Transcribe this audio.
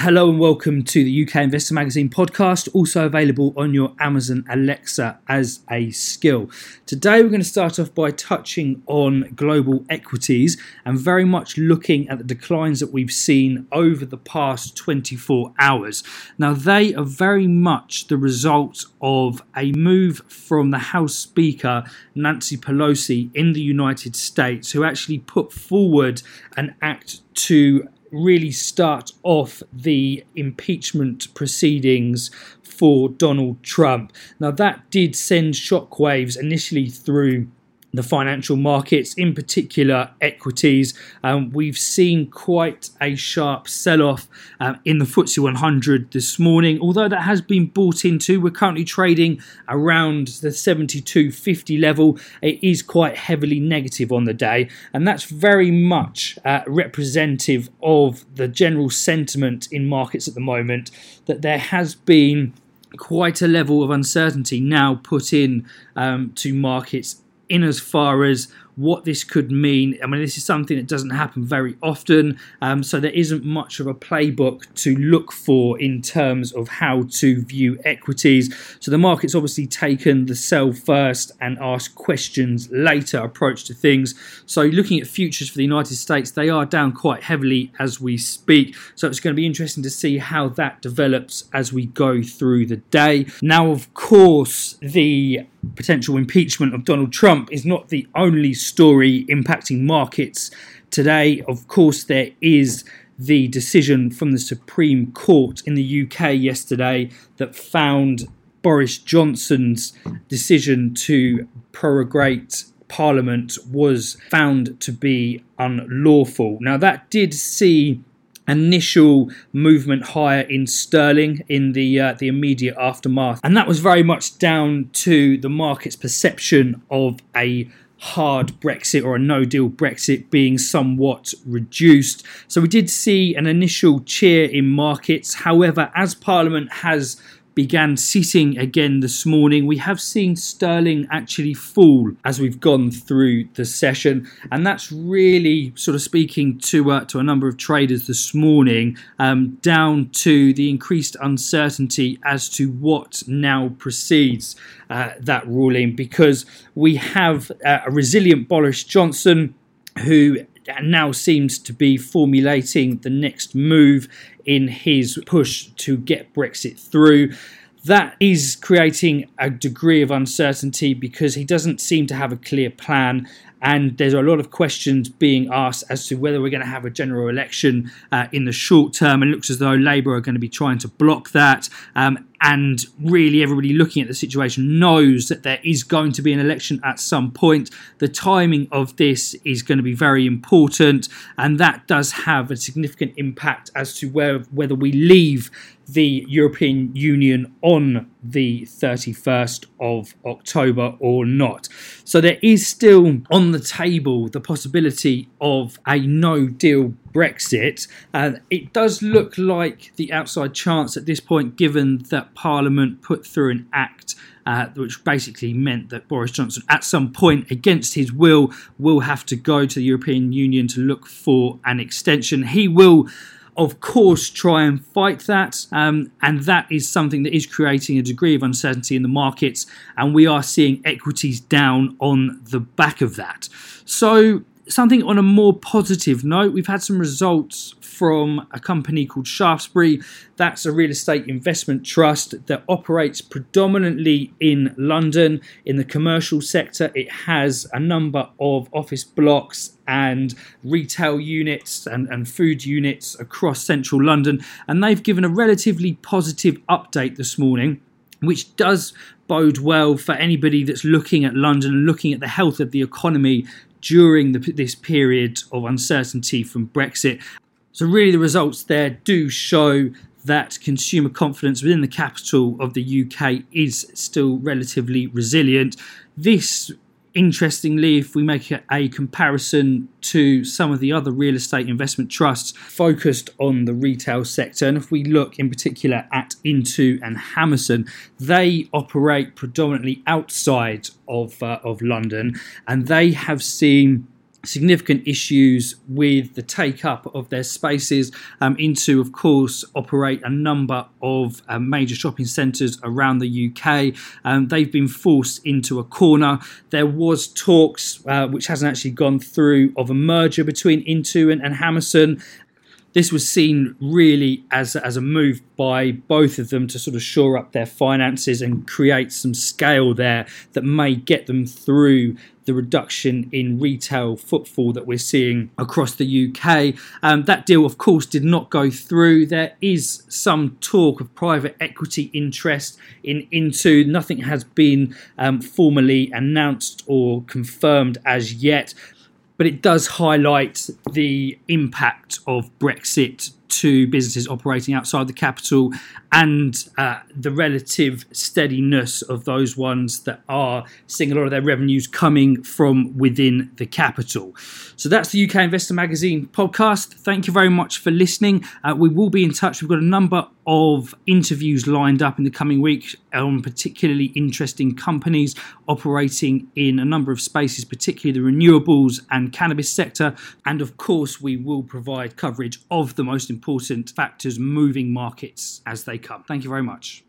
Hello and welcome to the UK Investor Magazine podcast, also available on your Amazon Alexa as a skill. Today, we're going to start off by touching on global equities and very much looking at the declines that we've seen over the past 24 hours. Now, they are very much the result of a move from the House Speaker, Nancy Pelosi, in the United States, who actually put forward an act to really start off the impeachment proceedings for Donald Trump. Now, that did send shockwaves initially through the financial markets, in particular equities. Um, we've seen quite a sharp sell off um, in the FTSE 100 this morning, although that has been bought into. We're currently trading around the 72.50 level. It is quite heavily negative on the day, and that's very much uh, representative of the general sentiment in markets at the moment that there has been quite a level of uncertainty now put in um, to markets in as far as what this could mean. I mean, this is something that doesn't happen very often, um, so there isn't much of a playbook to look for in terms of how to view equities. So the market's obviously taken the sell first and ask questions later approach to things. So looking at futures for the United States, they are down quite heavily as we speak. So it's going to be interesting to see how that develops as we go through the day. Now, of course, the potential impeachment of Donald Trump is not the only story impacting markets today. Of course, there is the decision from the Supreme Court in the UK yesterday that found Boris Johnson's decision to prorogate Parliament was found to be unlawful. Now, that did see initial movement higher in sterling in the uh, the immediate aftermath, and that was very much down to the market's perception of a hard Brexit or a no deal Brexit being somewhat reduced. So we did see an initial cheer in markets. However, as Parliament has began sitting again this morning. We have seen sterling actually fall as we've gone through the session, and that's really sort of speaking to uh, to a number of traders this morning, um, down to the increased uncertainty as to what now precedes uh, that ruling, because we have uh, a resilient Boris Johnson who now seems to be formulating the next move in his push to get Brexit through. That is creating a degree of uncertainty because he doesn't seem to have a clear plan and there's a lot of questions being asked as to whether we're going to have a general election uh, in the short term. It looks as though Labour are going to be trying to block that. Um, and really, everybody looking at the situation knows that there is going to be an election at some point. The timing of this is going to be very important, and that does have a significant impact as to where, whether we leave the European Union on the 31st of October or not. So there is still on the table the possibility of a no deal Brexit. Uh, it does look like the outside chance at this point, given that Parliament put through an act. Uh, which basically meant that Boris Johnson, at some point against his will, will have to go to the European Union to look for an extension. He will of course, try and fight that. Um, and that is something that is creating a degree of uncertainty in the markets. And we are seeing equities down on the back of that. So, something on a more positive note, we've had some results from a company called Shaftesbury. That's a real estate investment trust that operates predominantly in London in the commercial sector. It has a number of office blocks and retail units and, and food units across central London, and they've given a relatively positive update this morning which does bode well for anybody that's looking at London and looking at the health of the economy during the, this period of uncertainty from Brexit. So, really, the results there do show that consumer confidence within the capital of the UK is still relatively resilient. This Interestingly, if we make a comparison to some of the other real estate investment trusts focused on the retail sector, and if we look in particular at Intu and Hammerson, they operate predominantly outside of, uh, of London and they have seen significant issues with the take up of their spaces um, Intu, of course, operate a number of um, major shopping centres around the UK. Um, they've been forced into a corner. There was talks, uh, which hasn't actually gone through, of a merger between Intu and, and Hammerson this was seen really as, as a move by both of them to sort of shore up their finances and create some scale there that may get them through the reduction in retail footfall that we're seeing across the UK. Um, that deal, of course, did not go through. There is some talk of private equity interest in Intu. Nothing has been um, formally announced or confirmed as yet but it does highlight the impact of Brexit to businesses operating outside the capital and uh, the relative steadiness of those ones that are seeing a lot of their revenues coming from within the capital. So that's the UK Investor Magazine podcast. Thank you very much for listening. Uh, we will be in touch. We've got a number of interviews lined up in the coming weeks on particularly interesting companies operating in a number of spaces, particularly the renewables and cannabis sector. And of course, we will provide coverage of the most important factors moving markets as they come. Thank you very much.